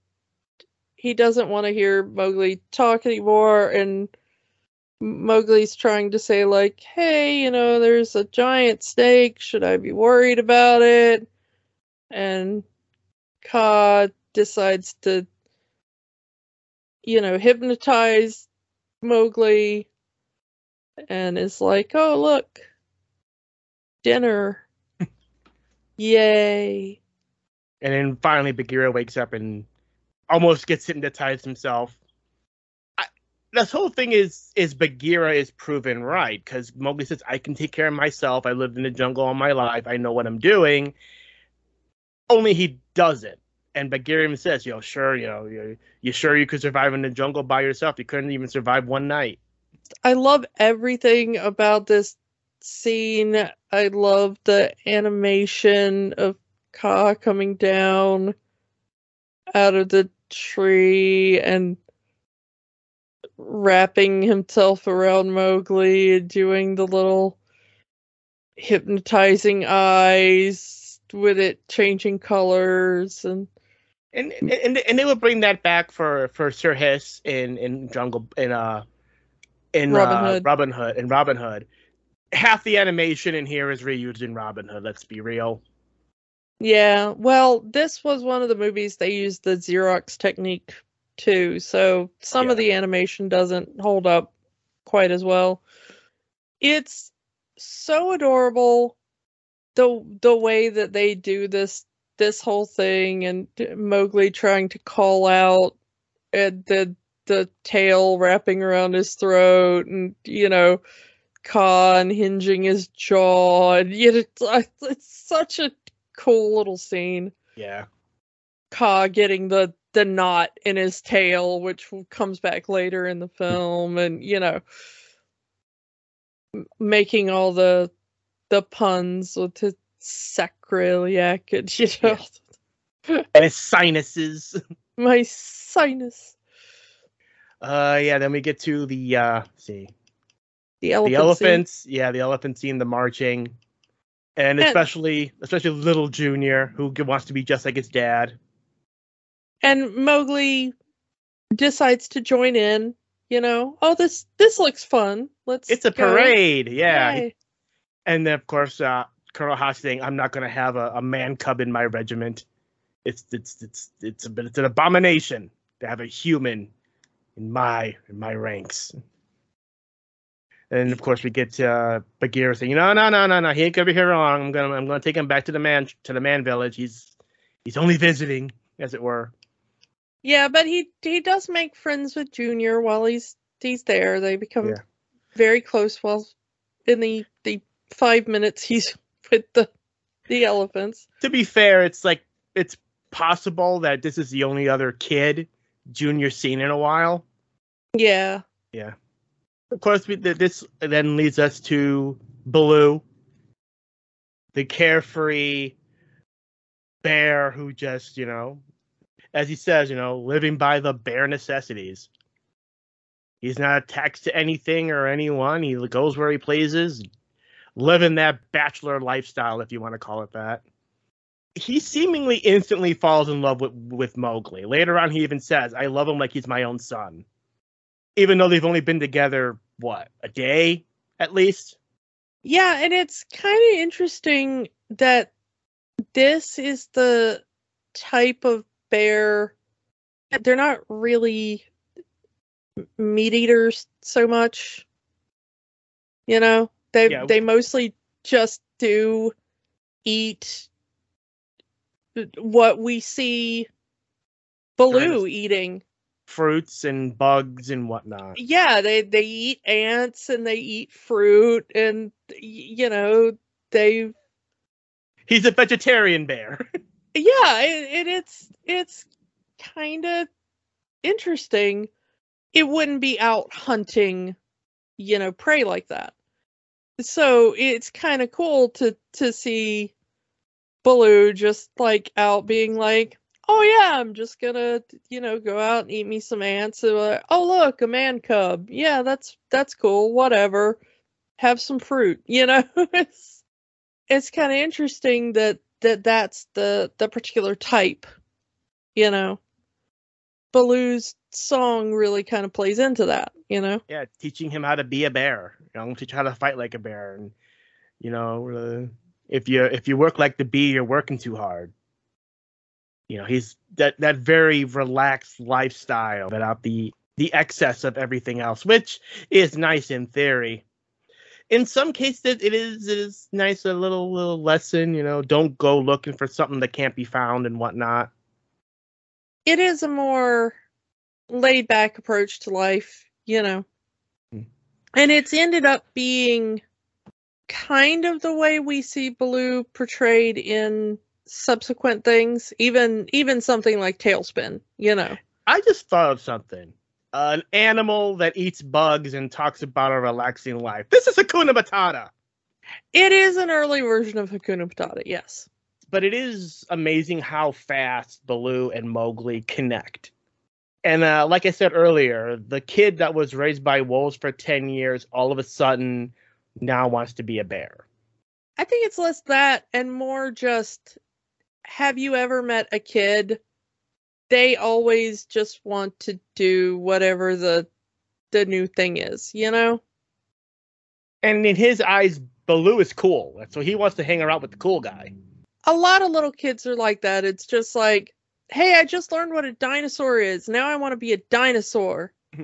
he doesn't want to hear Mowgli talk anymore and Mowgli's trying to say like, "Hey, you know, there's a giant snake. Should I be worried about it?" And Kaa decides to you know, hypnotize Mowgli and is like, "Oh, look, dinner. Yay. and then finally, Bagheera wakes up and almost gets hypnotized himself. I, this whole thing is is Bagheera is proven right because Mowgli says, "I can take care of myself. I lived in the jungle all my life. I know what I'm doing." Only he doesn't. And Bagheera says, "Yo, sure, you know, you, you sure you could survive in the jungle by yourself? You couldn't even survive one night." I love everything about this scene. I love the animation of Kaa coming down out of the tree and wrapping himself around Mowgli and doing the little hypnotizing eyes with it changing colors and And and and they would bring that back for for Sir Hiss in in Jungle in uh in Robin uh, Hood. Robin Hood in Robin Hood. Half the animation in here is reused in Robin Hood. Let's be real. Yeah, well, this was one of the movies they used the Xerox technique too, so some of the animation doesn't hold up quite as well. It's so adorable the the way that they do this this whole thing and Mowgli trying to call out and the the tail wrapping around his throat and you know Kaa unhinging his jaw and yet it's it's such a cool little scene. Yeah. Kaa getting the the knot in his tail, which comes back later in the film, and you know, making all the the puns with the sacroiliac and you know, And his sinuses. my sinus, Uh yeah, then we get to the uh see. the elephant. the scene. elephants, yeah, the elephant scene, the marching. And And- especially especially little Junior who wants to be just like his dad. and Mowgli decides to join in. You know, oh this this looks fun. Let's. It's a go. parade, yeah. Yay. And then of course uh Colonel Hathi saying, I'm not gonna have a, a man cub in my regiment. It's it's it's it's a bit it's an abomination to have a human in my in my ranks. And of course we get uh Bagheera saying, No, no, no, no, no, he ain't gonna be here long. I'm gonna I'm gonna take him back to the man to the man village. He's he's only visiting, as it were. Yeah, but he he does make friends with Junior while he's he's there. They become Yeah. very close while in the the five minutes he's with the the elephants. To be fair, it's like it's possible that this is the only other kid Junior's seen in a while. Yeah. Yeah. Of course, we, this then leads us to Baloo, the carefree bear who just, you know, as he says, you know, living by the bare necessities. He's not attached to anything or anyone. He goes where he pleases, living that bachelor lifestyle, if you want to call it that. He seemingly instantly falls in love with, with Mowgli. Later on, he even says, I love him like he's my own son even though they've only been together what a day at least Yeah, and it's kind of interesting that this is the type of bear they're not really meat eaters so much. You know, they Yeah. they mostly just do eat what we see Baloo eating. Fruits and bugs and whatnot. Yeah, they they eat ants and they eat fruit and you know, they he's a vegetarian bear. Yeah it, it it's it's kind of interesting. It wouldn't be out hunting you know prey like that. So it's kind of cool to to see Baloo just like out being like oh yeah i'm just gonna you know go out and eat me some ants and, uh, oh look a man cub. Yeah that's that's cool whatever. Have some fruit you know? It's it's kind of interesting that that that's the the particular type you know? Baloo's song really kind of plays into that you know? Yeah teaching him how to be a bear you know teach how to fight like a bear and you know uh, if you if you work like the bee you're working too hard you know he's that that very relaxed lifestyle without the the excess of everything else which is nice in theory in some cases it is it is nice a little little lesson you know don't go looking for something that can't be found and whatnot it is a more laid back approach to life, you know. Mm. And it's ended up being kind of the way we see Baloo portrayed in subsequent things, even even something like TaleSpin, you know. I just thought of something. an animal that eats bugs and talks about a relaxing life. This is Hakuna Matata. It is an early version of Hakuna Matata, yes. But it is amazing how fast Baloo and Mowgli connect. And uh, like I said earlier, the kid that was raised by wolves for 10 years all of a sudden now wants to be a bear. I think it's less that and more just have you ever met a kid? They always just want to do whatever the the new thing is, you know? And in his eyes, Baloo is cool. So he wants to hang around with the cool guy. a lot of little kids are like that. It's just like, hey, I just learned what a dinosaur is. Now I want to be a dinosaur.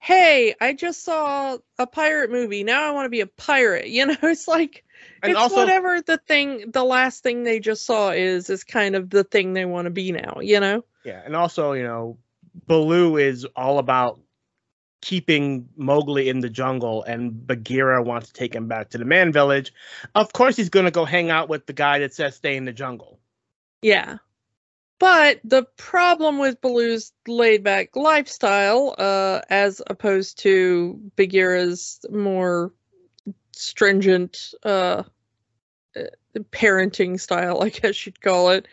hey, I just saw a pirate movie. Now I want to be a pirate. You know, it's like And it's also- whatever the thing, the last thing they just saw is, is kind of the thing they want to be now. You know. Yeah, and also, you know, Baloo is all about keeping Mowgli in the jungle, and Bagheera wants to take him back to the man village. Of course, he's going to go hang out with the guy that says stay in the jungle. Yeah. But the problem with Baloo's laid back lifestyle, uh, as opposed to Bagheera's more stringent uh, parenting style, I guess you'd call it,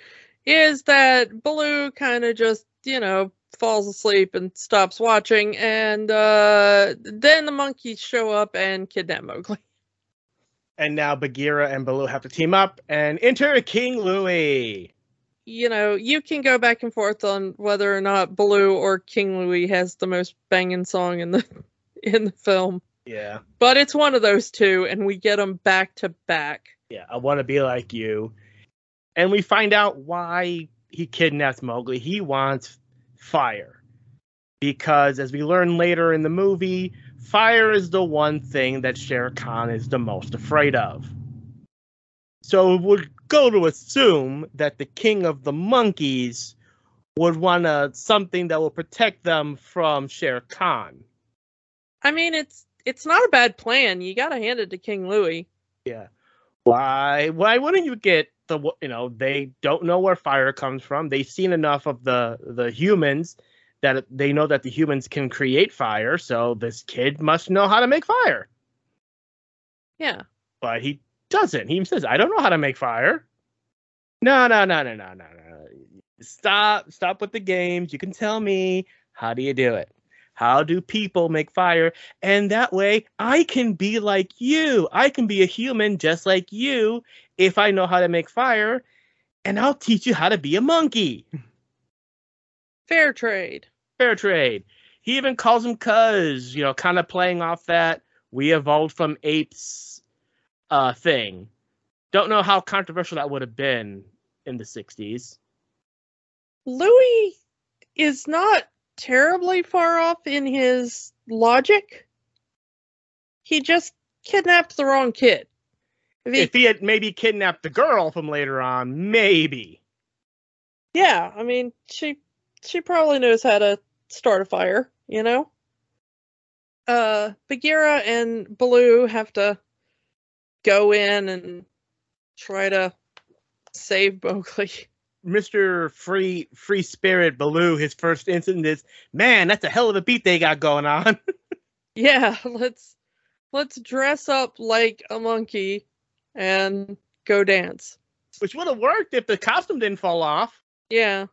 is that Baloo kind of just, you know, falls asleep and stops watching, and uh, then the monkeys show up and kidnap Mowgli. And now Bagheera and Baloo have to team up and enter King Louie. you know, you can go back and forth on whether or not Baloo or King Louie has the most banging song in the in the film, Yeah, but it's one of those two, and we get them back to back. yeah, I want to be like you. And we find out why he kidnaps Mowgli. He wants fire. Because as we learn later in the movie, fire is the one thing that Shere Khan is the most afraid of. So it would go to assume that the king of the monkeys would want a, something that will protect them from Shere Khan. I mean, it's it's not a bad plan. You got to hand it to King Louie. Yeah. Why why wouldn't you get the you know, they don't know where fire comes from. They've seen enough of the the humans that they know that the humans can create fire, so this kid must know how to make fire. Yeah, But he doesn't. He says, "I don't know how to make fire." No, no, no, no, no, no, no. Stop, stop with the games. You can tell me how do you do it? How do people make fire? And that way I can be like you. I can be a human just like you if I know how to make fire, and I'll teach you how to be a monkey. fair trade. Fair trade. He even calls him cuz, you know, kind of playing off that we evolved from apes uh thing. Don't know how controversial that would have been in the 60s. Louie is not terribly far off in his logic. He just kidnapped the wrong kid. If he- If he had maybe kidnapped the girl from later on, maybe. yeah, I mean, she she probably knows how to start a fire, you know. Uh, Bagheera and Baloo have to go in and try to save Mowgli. Mr. Free Free Spirit Baloo, his first incident is, man, that's a hell of a beat they got going on. Yeah, let's let's dress up like a monkey and go dance. Which would have worked if the costume didn't fall off. Yeah,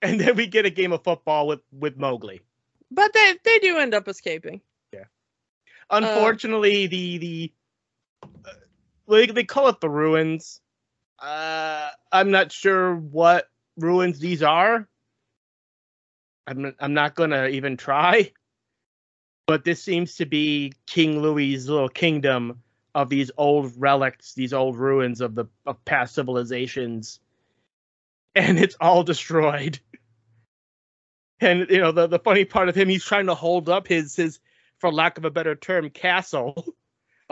And then we get a game of football with, with Mowgli. but they they do end up escaping. Yeah. Unfortunately, the the uh, they, they call it the ruins. Uh, I'm not sure what ruins these are. I'm I'm not gonna even try. But this seems to be King Louie's little kingdom of these old relics, these old ruins of the of past civilizations, and it's all destroyed. And you know the the funny part of him, he's trying to hold up his his for lack of a better term, castle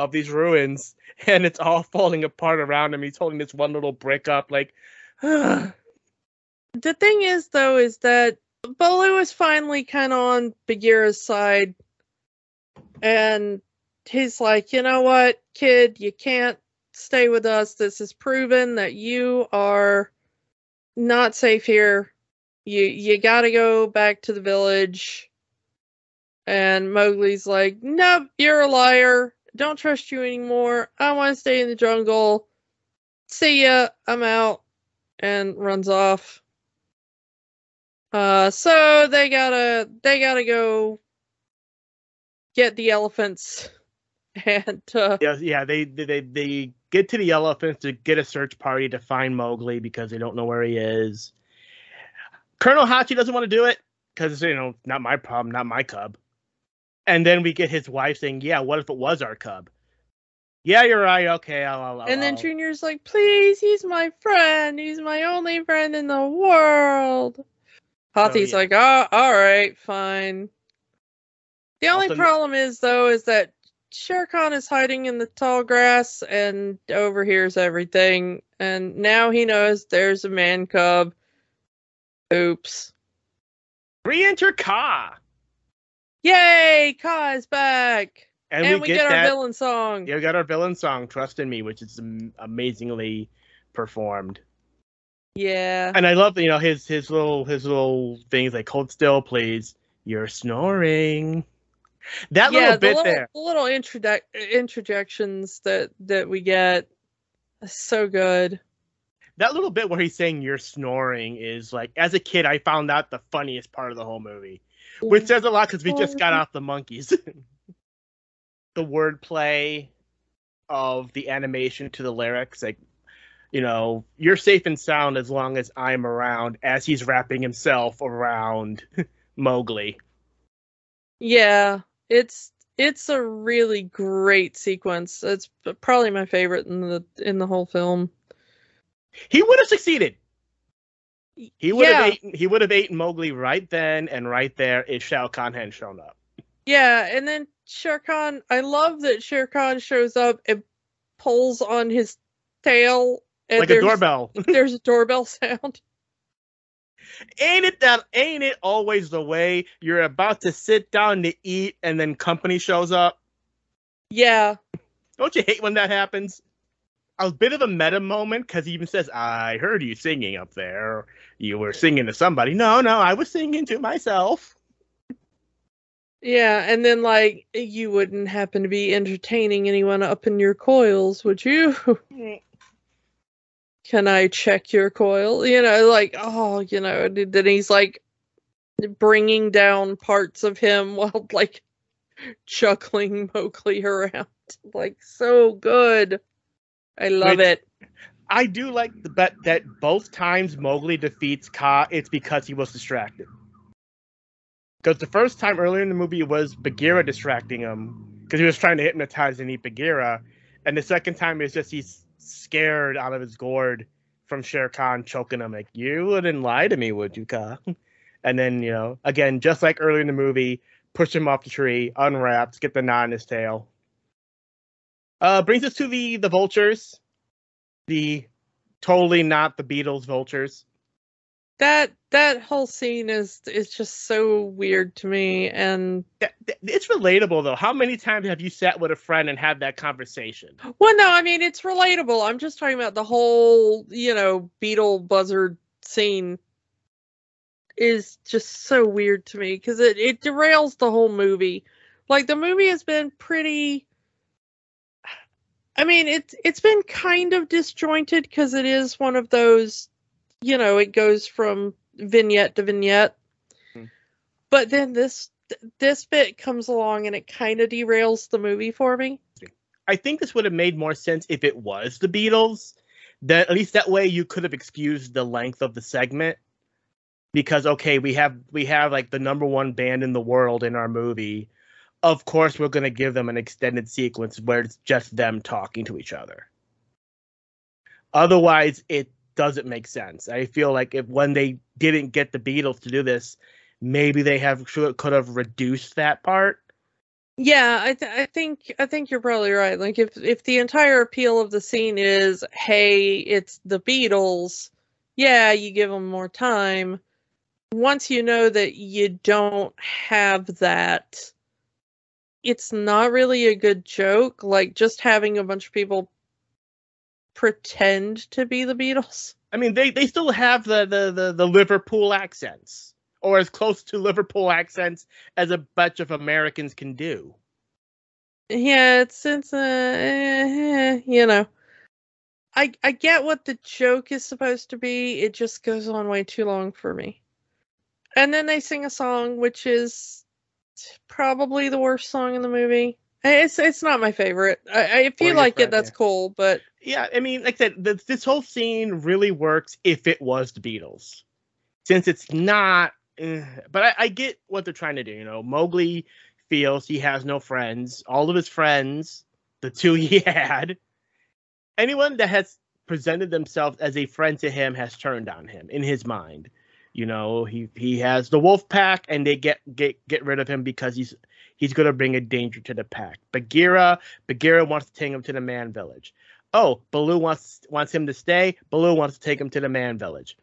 of these ruins, and it's all falling apart around him. He's holding this one little brick up, like, The thing is, though, is that Baloo is finally kind of on Bagheera's side, and he's like, you know what, kid, you can't stay with us. This has proven that you are not safe here. You you got to go back to the village. And Mowgli's like, nope, you're a liar. Don't trust you anymore. I want to stay in the jungle. See ya. I'm out. And runs off. Uh, so they gotta they gotta go get the elephants, and uh, yeah, yeah. They they they get to the elephants to get a search party to find Mowgli because they don't know where he is. Colonel Hathi doesn't want to do it because you know, not my problem, not my cub. And then we get his wife saying, "Yeah, what if it was our cub?" Yeah, you're right. Okay, I'll, I'll, And then I'll- Junior's like, please, he's my friend. He's my only friend in the world. Hathi's oh, yeah. like, oh, all right, fine. The only Also- problem is, though, is that Shere Khan is hiding in the tall grass and overhears everything. And now he knows there's a man cub. Oops. re-enter Kaa, Yay! Kaa is back. and, And, we, we, get, get, our that. villain song. Yeah, we got our villain song, "Trust in Me," which is amazingly performed. Yeah. And I love, you know, his his little his little things like "Hold still, please." You're snoring. That yeah, little the bit little, there. the little introduc- interjections that that we get, so good. That little bit where he's saying "you're snoring" is like, as a kid, I found that the funniest part of the whole movie, which says a lot because we just got off the monkeys. the wordplay of the animation to the lyrics, like, you know, you're safe and sound as long as I'm around, as he's wrapping himself around Mowgli. Yeah, it's it's a really great sequence. It's probably my favorite in the in the whole film. He would have succeeded. He would Yeah. have eaten, he would have eaten Mowgli right then and right there if Shao Kahn hadn't shown up. Yeah, and then Shere Khan, I love that Shere Khan shows up and pulls on his tail and like a there's, doorbell. there's a doorbell sound. ain't it that ain't it always the way you're about to sit down to eat and then company shows up? Yeah. Don't you hate when that happens? A bit of a meta moment because he even says, I heard you singing up there. You were singing to somebody. No, no, I was singing to myself. Yeah, and then like you wouldn't happen to be entertaining anyone up in your coils, would you? Mm. Can I check your coil? You know, like oh, you know, and then he's like bringing down parts of him while like chuckling Mowgli around, like so good. I love Which- it. I do like the bet that both times Mowgli defeats Kaa, it's because he was distracted. Because the first time earlier in the movie it was Bagheera distracting him because he was trying to hypnotize and eat Bagheera, and the second time it's just he's scared out of his gourd from Shere Khan choking him like you wouldn't lie to me, would you, Kaa? And then you know again, just like earlier in the movie, push him off the tree, unwraps, get the knot in his tail. Uh, brings us to the the vultures the totally not the Beatles vultures. That that whole scene is is just so weird to me, and It's relatable though. How many times have you sat with a friend and had that conversation? Well, no, I mean it's relatable. I'm just talking about the whole, you know, beetle buzzard scene is just so weird to me because it, it derails the whole movie. Like the movie has been pretty I mean, it's it's been kind of disjointed because it is one of those, you know, it goes from vignette to vignette. Hmm. But then this this bit comes along and it kind of derails the movie for me. I think this would have made more sense if it was the Beatles. That at least that way you could have excused the length of the segment. Because okay, we have we have like the number one band in the world in our movie. Of course, we're gonna give them an extended sequence where it's just them talking to each other. Otherwise, it doesn't make sense. I feel like if when they didn't get the Beatles to do this, maybe they have could have reduced that part. Yeah, I th- I think I think you're probably right. Like if if the entire appeal of the scene is, hey, it's the Beatles, yeah, you give them more time. Once you know that you don't have that, it's not really a good joke. Like just having a bunch of people pretend to be the Beatles. I mean, they they still have the the the, the Liverpool accents, or as close to Liverpool accents as a bunch of Americans can do. Yeah, it's it's uh, eh, you know. I I get what the joke is supposed to be. It just goes on way too long for me. And then they sing a song which is probably the worst song in the movie. Eh, It's it's not my favorite. I, I if you like it, that's yeah. cool. But Yeah, I mean, like I said, th this whole scene really works if it was the Beatles, since it's not. eh, but I, I get what they're trying to do. You know, Mowgli feels he has no friends. All of his friends the two he had. Anyone that has presented themselves as a friend to him has turned on him in his mind. You know, he he has the wolf pack and they get get get rid of him because he's he's going to bring a danger to the pack. Bagheera, Bagheera wants to take him to the man village. Oh, Baloo wants wants him to stay. Baloo wants to take him to the man village.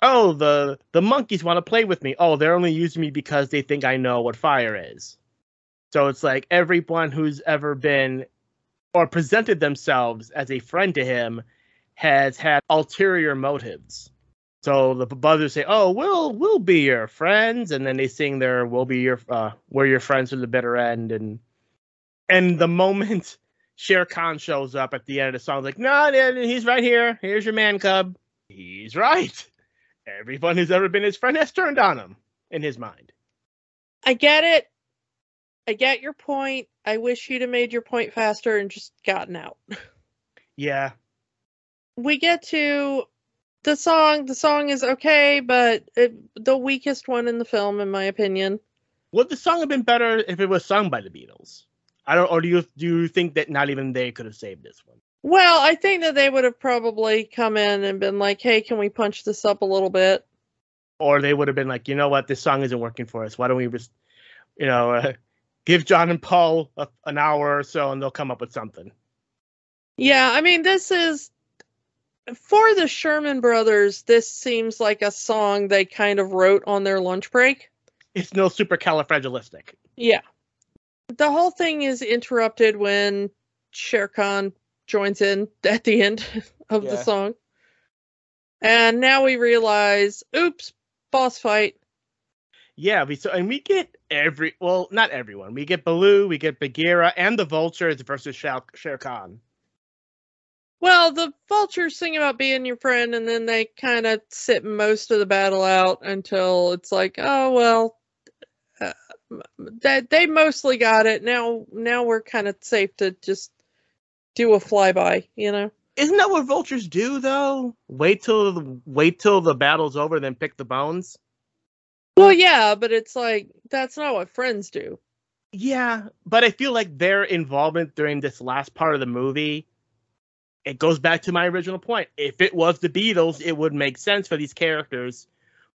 Oh, the the monkeys want to play with me. Oh, they're only using me because they think I know what fire is. So it's like everyone who's ever been or presented themselves as a friend to him has had ulterior motives. So the brothers say, "Oh, we'll we'll be your friends," and then they sing their "We'll be your uh, we're your friends to the bitter end." And and the moment Shere Khan shows up at the end of the song, like, "No, no, he's right here. Here's your man cub." He's right. Everyone who's ever been his friend has turned on him in his mind. I get it. I get your point. I wish you'd have made your point faster and just gotten out. Yeah, we get to the song. The song is okay, but it, the weakest one in the film, in my opinion. would the song have been better if it was sung by the Beatles? I don't. Or do you do you think that not even they could have saved this one? Well, I think that they would have probably come in and been like, "Hey, can we punch this up a little bit?" Or they would have been like, you know what, this song isn't working for us. Why don't we just, you know, uh, give John and Paul a, an hour or so, and they'll come up with something. Yeah, I mean, this is for the Sherman Brothers. This seems like a song they kind of wrote on their lunch break. It's no supercalifragilistic. Yeah. The whole thing is interrupted when Shere Khan joins in at the end of the song. And now we realize, oops, boss fight. Yeah, we so and we get every well, not everyone. We get Baloo, we get Bagheera, and the Vultures versus Shere Khan. Well, the vultures sing about being your friend, and then they kind of sit most of the battle out until it's like, oh well, uh, that they mostly got it. Now, now we're kind of safe to just do a flyby, you know? Isn't that what vultures do though? Wait till the wait till the battle's over, then pick the bones. Well, yeah, but it's like that's not what friends do. Yeah, but I feel like their involvement during this last part of the movie, it goes back to my original point. If it was the Beatles, it would make sense for these characters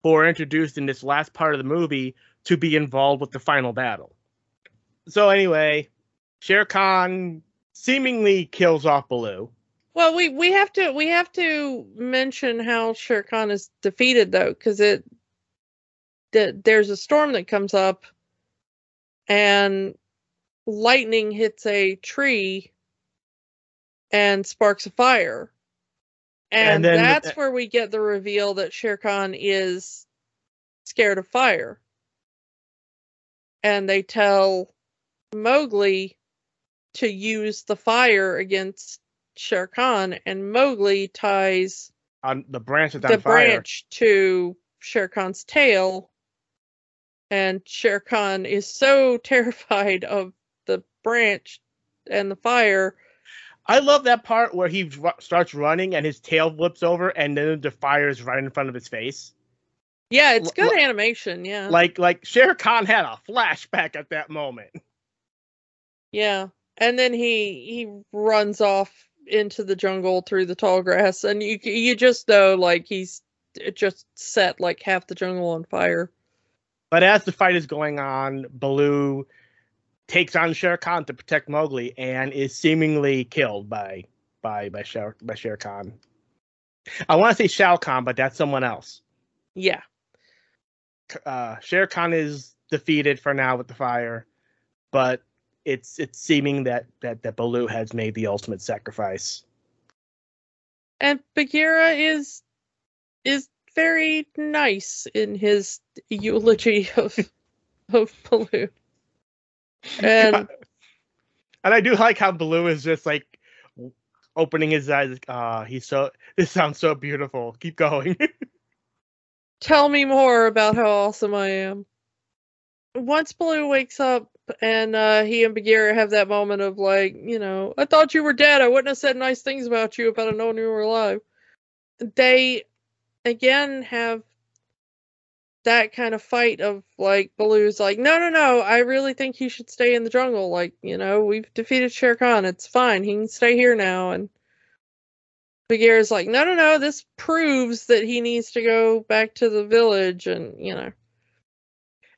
who are introduced in this last part of the movie to be involved with the final battle. So anyway, Shere Khan seemingly kills off Baloo. Well, we we have to we have to mention how Shere Khan is defeated though, because it that there's a storm that comes up, and lightning hits a tree, and sparks a fire, and, And then- that's uh, where we get the reveal that Shere Khan is scared of fire, and they tell Mowgli to use the fire against Shere Khan, and Mowgli ties On the branch that's the fire. branch to Shere Khan's tail, and Shere Khan is so terrified of the branch and the fire. I love that part where he ru- starts running and his tail flips over, and then the fire is right in front of his face. Yeah, it's good l- animation. Yeah, Like like Shere Khan had a flashback at that moment. yeah, and then he he runs off into the jungle through the tall grass, and you you just know like he's just set like half the jungle on fire. But as the fight is going on, Baloo takes on Shere Khan to protect Mowgli and is seemingly killed by by by Shere, by Shere Khan. I want to say Shao Kahn, but that's someone else. Yeah. Uh, Shere Khan is defeated for now with the fire, but it's it's seeming that that that Baloo has made the ultimate sacrifice. and Bagheera is is very nice in his eulogy of of Baloo. And and I do like how Baloo is just like opening his eyes. Ah, he's so. This sounds so beautiful. Keep going. tell me more about how awesome I am. Once Baloo wakes up and uh, he and Bagheera have that moment of like, you know, I thought you were dead. I wouldn't have said nice things about you if I'd have known you were alive. They again have that kind of fight of like Baloo's like, no, no, no, I really think he should stay in the jungle. Like, you know, we've defeated Shere Khan. It's fine. He can stay here now. And Bagheera's like, no, no, no, this proves that he needs to go back to the village. And, you know,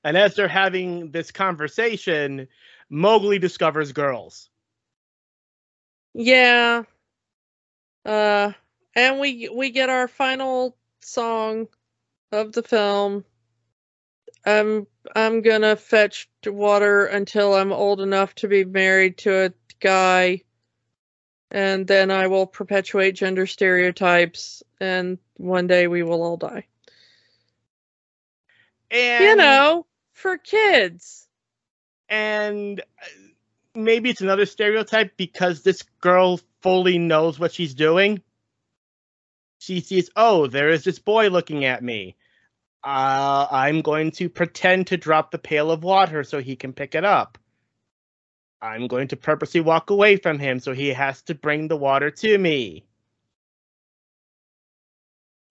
And as they're having this conversation, Mowgli discovers girls. yeah. Uh, and we we get our final song of the film. I'm I'm gonna fetch water until I'm old enough to be married to a guy, and then I will perpetuate gender stereotypes, and one day we will all die. And you know, for kids. and uh, maybe it's another stereotype because this girl fully knows what she's doing. She sees, oh, there is this boy looking at me. Uh, I'm going to pretend to drop the pail of water so he can pick it up. I'm going to purposely walk away from him so he has to bring the water to me.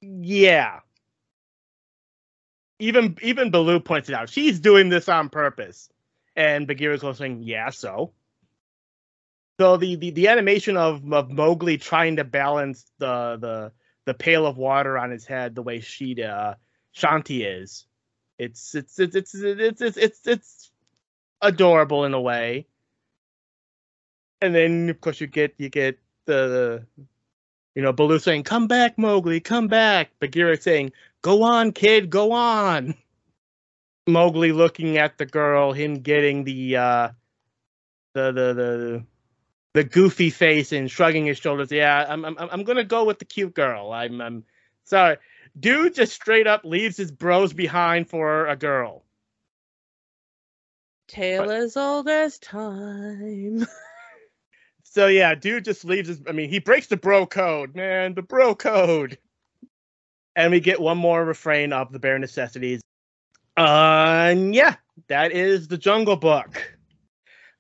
Yeah. Even even Baloo points it out. She's doing this on purpose. And Bagheera's also saying, yeah, so. So the, the, the animation of, of Mowgli trying to balance the, the the pail of water on his head the way she uh, Shanti is, it's it's it's it's it's it's it's, it's adorable in a way. And then of course you get you get the you know Baloo saying, "Come back, Mowgli, come back." Bagheera saying, "Go on, kid, go on." Mowgli looking at the girl, him getting the uh the the the the goofy face and shrugging his shoulders. Yeah, I'm I'm I'm gonna go with the cute girl. I'm I'm sorry. Dude just straight up leaves his bros behind for a girl. Tale as old as time. So yeah, dude just leaves his I mean, he breaks the bro code, man, the bro code. And we get one more refrain of the bare necessities. Uh, and yeah, that is the Jungle Book.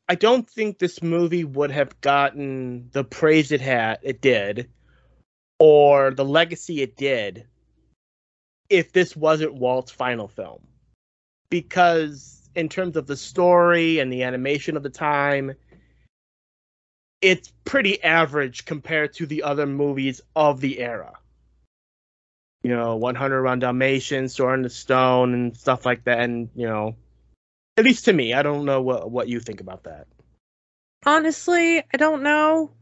I don't think this movie would have gotten the praise it had it did or the legacy it did if this wasn't Walt's final film. Because in terms of the story and the animation of the time, it's pretty average compared to the other movies of the era. You know, 101 Dalmatians, Sword in the Stone, and stuff like that. And, you know, at least to me, I don't know what, what you think about that. Honestly, I don't know.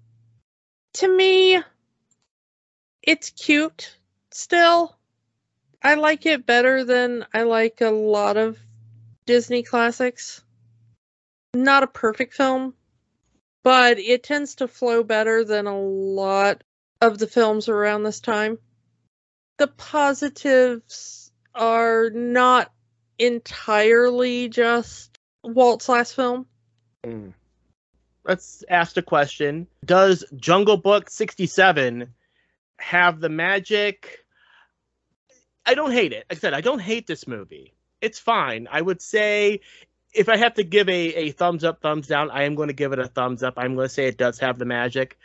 To me, it's cute still. I like it better than I like a lot of Disney classics. Not a perfect film, but it tends to flow better than a lot of the films around this time. The positives are not entirely just Walt's last film. Mm. Let's ask the question Does Jungle Book 67 have the magic? I don't hate it. Like I said, I don't hate this movie. It's fine. I would say if I have to give a, a thumbs up, thumbs down, I am going to give it a thumbs up. I'm going to say it does have the magic,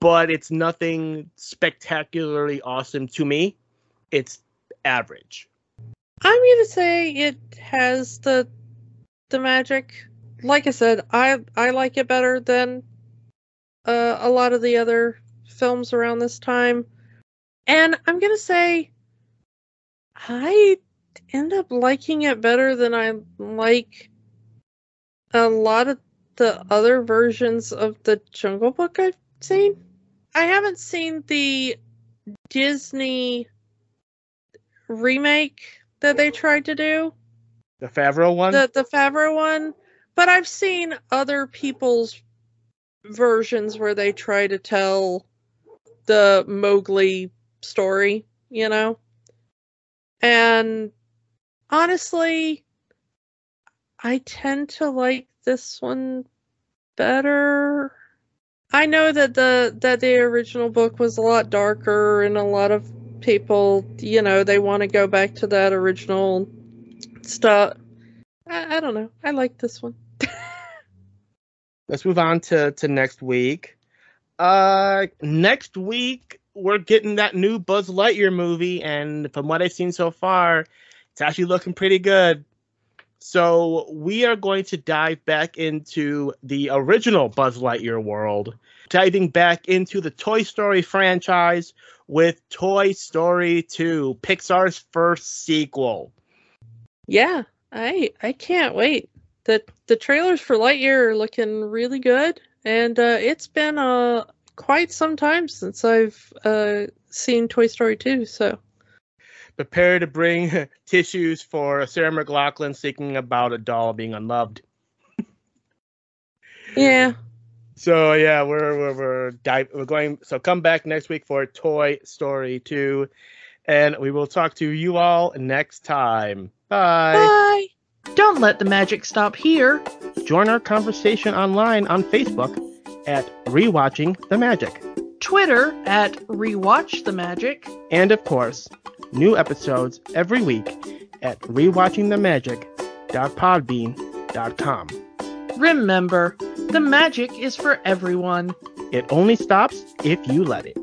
but it's nothing spectacularly awesome to me. It's average. I'm gonna say it has the the magic. Like I said, I I like it better than uh, a lot of the other films around this time, and I'm gonna say I end up liking it better than I like a lot of the other versions of the Jungle Book I've seen. I haven't seen the Disney remake that they tried to do, The Favreau one? the the Favreau one, but I've seen other people's versions where they try to tell the Mowgli story, you know. And honestly, I tend to like this one better. I know that the that the original book was a lot darker and a lot of people, you know, they want to go back to that original stuff. I, I don't know. I like this one. Let's move on to, to next week. Uh, next week we're getting that new Buzz Lightyear movie, and from what I've seen so far, It's actually looking pretty good. So we are going to dive back into the original Buzz Lightyear world, diving back into the Toy Story franchise with Toy Story 2, Pixar's first sequel. Yeah, I I can't wait. The the trailers for Lightyear are looking really good, and uh, it's been uh quite some time since I've uh seen Toy Story 2. So Prepare to bring tissues for Sarah McLachlan speaking about a doll being unloved. yeah, So yeah, we're we're we're, dive, we're going. So come back next week for Toy Story 2, and we will talk to you all next time. Bye. bye. Don't let the magic stop here. Join our conversation online on Facebook at Rewatching the Magic, Twitter at Rewatch the Magic. and of course, new episodes every week at rewatchingthemagic.podbean.com. Remember, the magic is for everyone. It only stops if you let it.